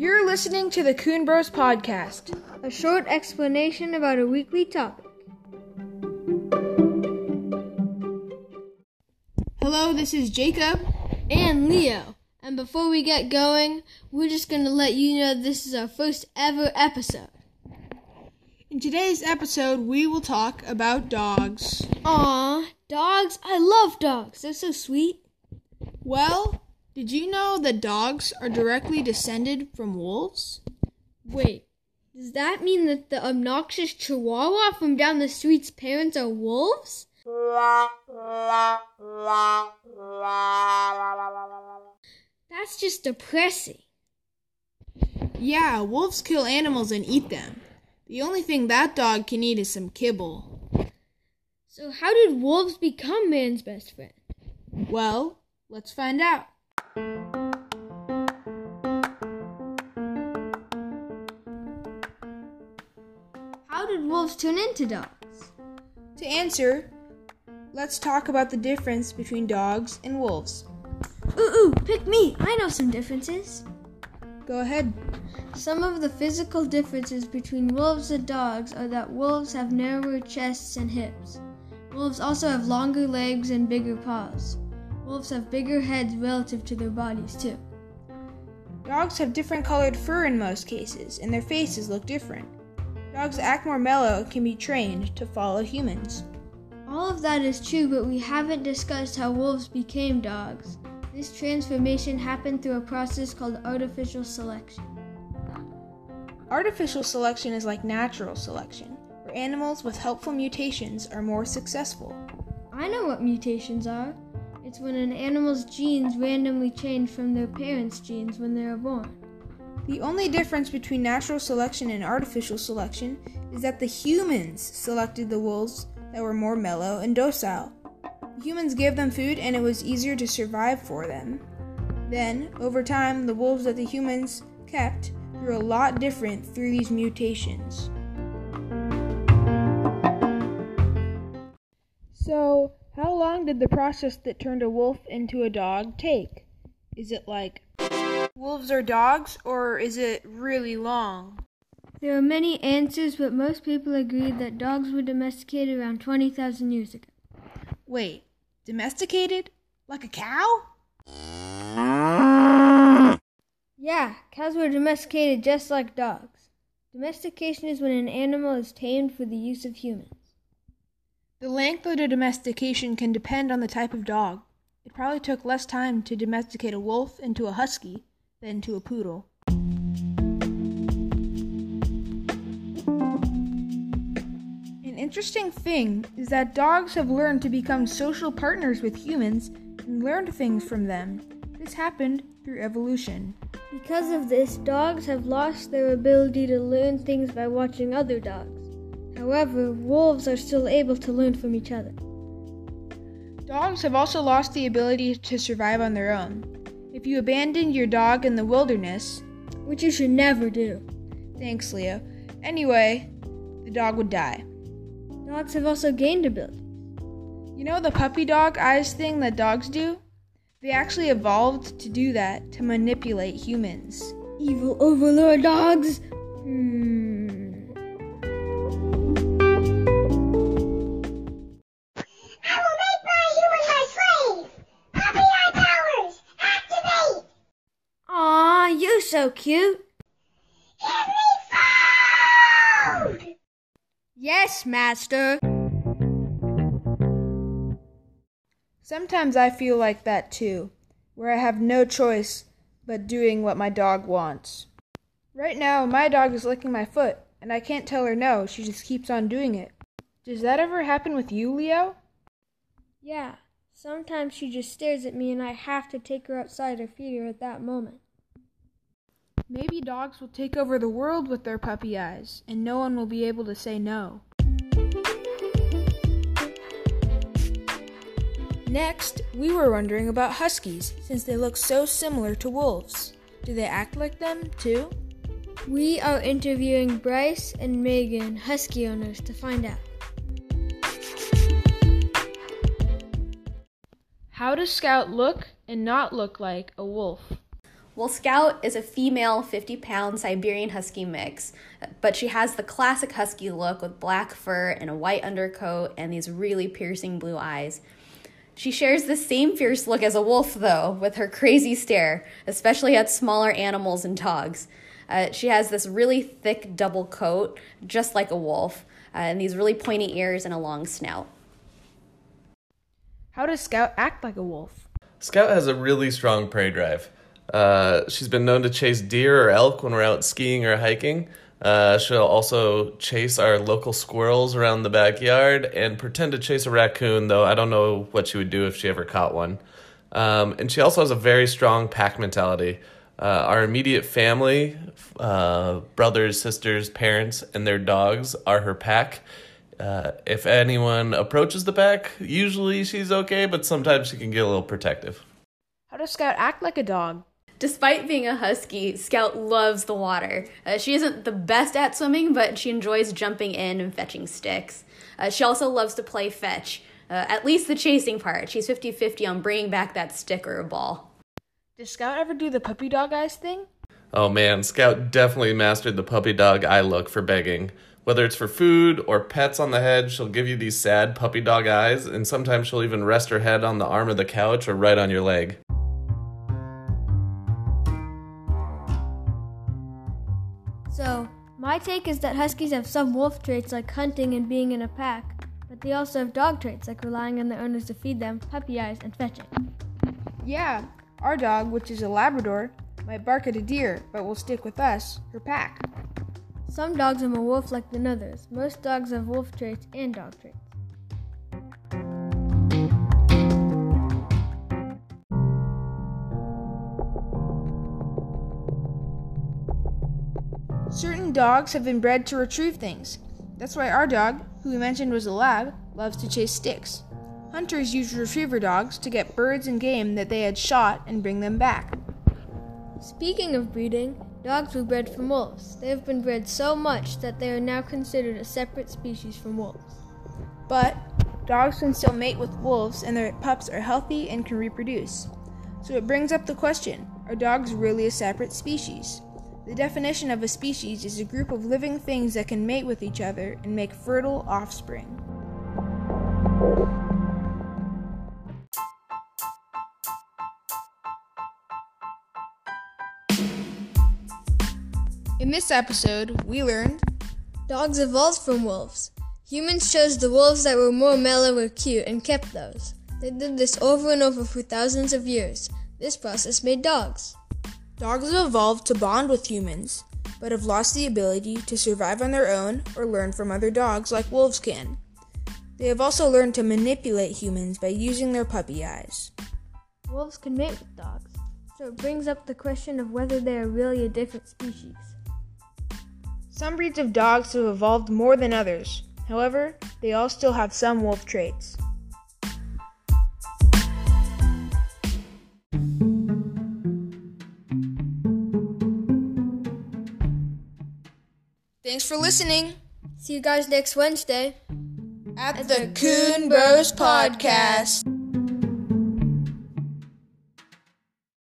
You're listening to the Coon Bros podcast, a short explanation about a weekly topic. Hello, this is Jacob and Leo. And before we get going, we're just going to let you know this is our first ever episode. In today's episode, we will talk about dogs. Aw, dogs? I love dogs. They're so sweet. Well, did you know that dogs are directly descended from wolves? Wait, does that mean that the obnoxious chihuahua from down the street's parents are wolves? That's just depressing. Yeah, wolves kill animals and eat them. The only thing that dog can eat is some kibble. So, how did wolves become man's best friend? Well, let's find out. How did wolves turn into dogs? To answer, let's talk about the difference between dogs and wolves. Ooh, ooh, pick me! I know some differences. Go ahead. Some of the physical differences between wolves and dogs are that wolves have narrower chests and hips. Wolves also have longer legs and bigger paws. Wolves have bigger heads relative to their bodies, too. Dogs have different colored fur in most cases, and their faces look different. Dogs act more mellow and can be trained to follow humans. All of that is true, but we haven't discussed how wolves became dogs. This transformation happened through a process called artificial selection. Artificial selection is like natural selection, where animals with helpful mutations are more successful. I know what mutations are. It's when an animal's genes randomly change from their parents' genes when they are born. The only difference between natural selection and artificial selection is that the humans selected the wolves that were more mellow and docile. Humans gave them food and it was easier to survive for them. Then, over time, the wolves that the humans kept grew a lot different through these mutations. So, how long did the process that turned a wolf into a dog take? Is it like wolves are dogs, or is it really long? There are many answers, but most people agree that dogs were domesticated around 20,000 years ago. Wait, Domesticated? Like a cow? Yeah, cows were domesticated just like dogs. Domestication is when an animal is tamed for the use of humans. The length of the domestication can depend on the type of dog. It probably took less time to domesticate a wolf into a husky than to a poodle. An interesting thing is that dogs have learned to become social partners with humans and learned things from them. This happened through evolution. Because of this, dogs have lost their ability to learn things by watching other dogs. However, wolves are still able to learn from each other. Dogs have also lost the ability to survive on their own. If you abandoned your dog in the wilderness, which you should never do. Thanks, Leo. Anyway, the dog would die. Dogs have also gained abilities. You know the puppy dog eyes thing that dogs do? They actually evolved to do that to manipulate humans. Evil overlord dogs? Hmm. So cute. Yes, Master. Sometimes I feel like that too, where I have no choice but doing what my dog wants. Right now, my dog is licking my foot, and I can't tell her no, she just keeps on doing it. Does that ever happen with you, Leo? Yeah, sometimes she just stares at me and I have to take her outside or feed her at that moment. Maybe dogs will take over the world with their puppy eyes, and no one will be able to say no. Next, we were wondering about huskies, since they look so similar to wolves. Do they act like them, too? We are interviewing Bryce and Megan, husky owners, to find out. How does Scout look and not look like a wolf? Well, Scout is a female 50 pound Siberian Husky mix, but she has the classic Husky look with black fur and a white undercoat and these really piercing blue eyes. She shares the same fierce look as a wolf, though, with her crazy stare, especially at smaller animals and dogs. Uh, she has this really thick double coat, just like a wolf, uh, and these really pointy ears and a long snout. How does Scout act like a wolf? Scout has a really strong prey drive. Uh, she's been known to chase deer or elk when we're out skiing or hiking. Uh, she'll also chase our local squirrels around the backyard and pretend to chase a raccoon, though I don't know what she would do if she ever caught one. Um, and she also has a very strong pack mentality. Uh, our immediate family, uh, brothers, sisters, parents, and their dogs are her pack. Uh, if anyone approaches the pack, usually she's okay, but sometimes she can get a little protective. How does Scout act like a dog? Despite being a husky, Scout loves the water. Uh, she isn't the best at swimming, but she enjoys jumping in and fetching sticks. Uh, she also loves to play fetch, uh, at least the chasing part. She's 50 50 on bringing back that stick or a ball. Does Scout ever do the puppy dog eyes thing? Oh man, Scout definitely mastered the puppy dog eye look for begging. Whether it's for food or pets on the head, she'll give you these sad puppy dog eyes, and sometimes she'll even rest her head on the arm of the couch or right on your leg. So, my take is that Huskies have some wolf traits like hunting and being in a pack, but they also have dog traits like relying on their owners to feed them, puppy eyes, and fetching. Yeah, our dog, which is a Labrador, might bark at a deer, but will stick with us, her pack. Some dogs are more wolf like than others. Most dogs have wolf traits and dog traits. Certain dogs have been bred to retrieve things. That's why our dog, who we mentioned was a lab, loves to chase sticks. Hunters use retriever dogs to get birds and game that they had shot and bring them back. Speaking of breeding, dogs were bred from wolves. They have been bred so much that they are now considered a separate species from wolves. But dogs can still mate with wolves and their pups are healthy and can reproduce. So it brings up the question are dogs really a separate species? The definition of a species is a group of living things that can mate with each other and make fertile offspring. In this episode, we learned Dogs evolved from wolves. Humans chose the wolves that were more mellow or cute and kept those. They did this over and over for thousands of years. This process made dogs. Dogs have evolved to bond with humans, but have lost the ability to survive on their own or learn from other dogs like wolves can. They have also learned to manipulate humans by using their puppy eyes. Wolves can mate with dogs, so it brings up the question of whether they are really a different species. Some breeds of dogs have evolved more than others. However, they all still have some wolf traits. Thanks for listening See you guys next Wednesday. at the Coon Bros Podcast.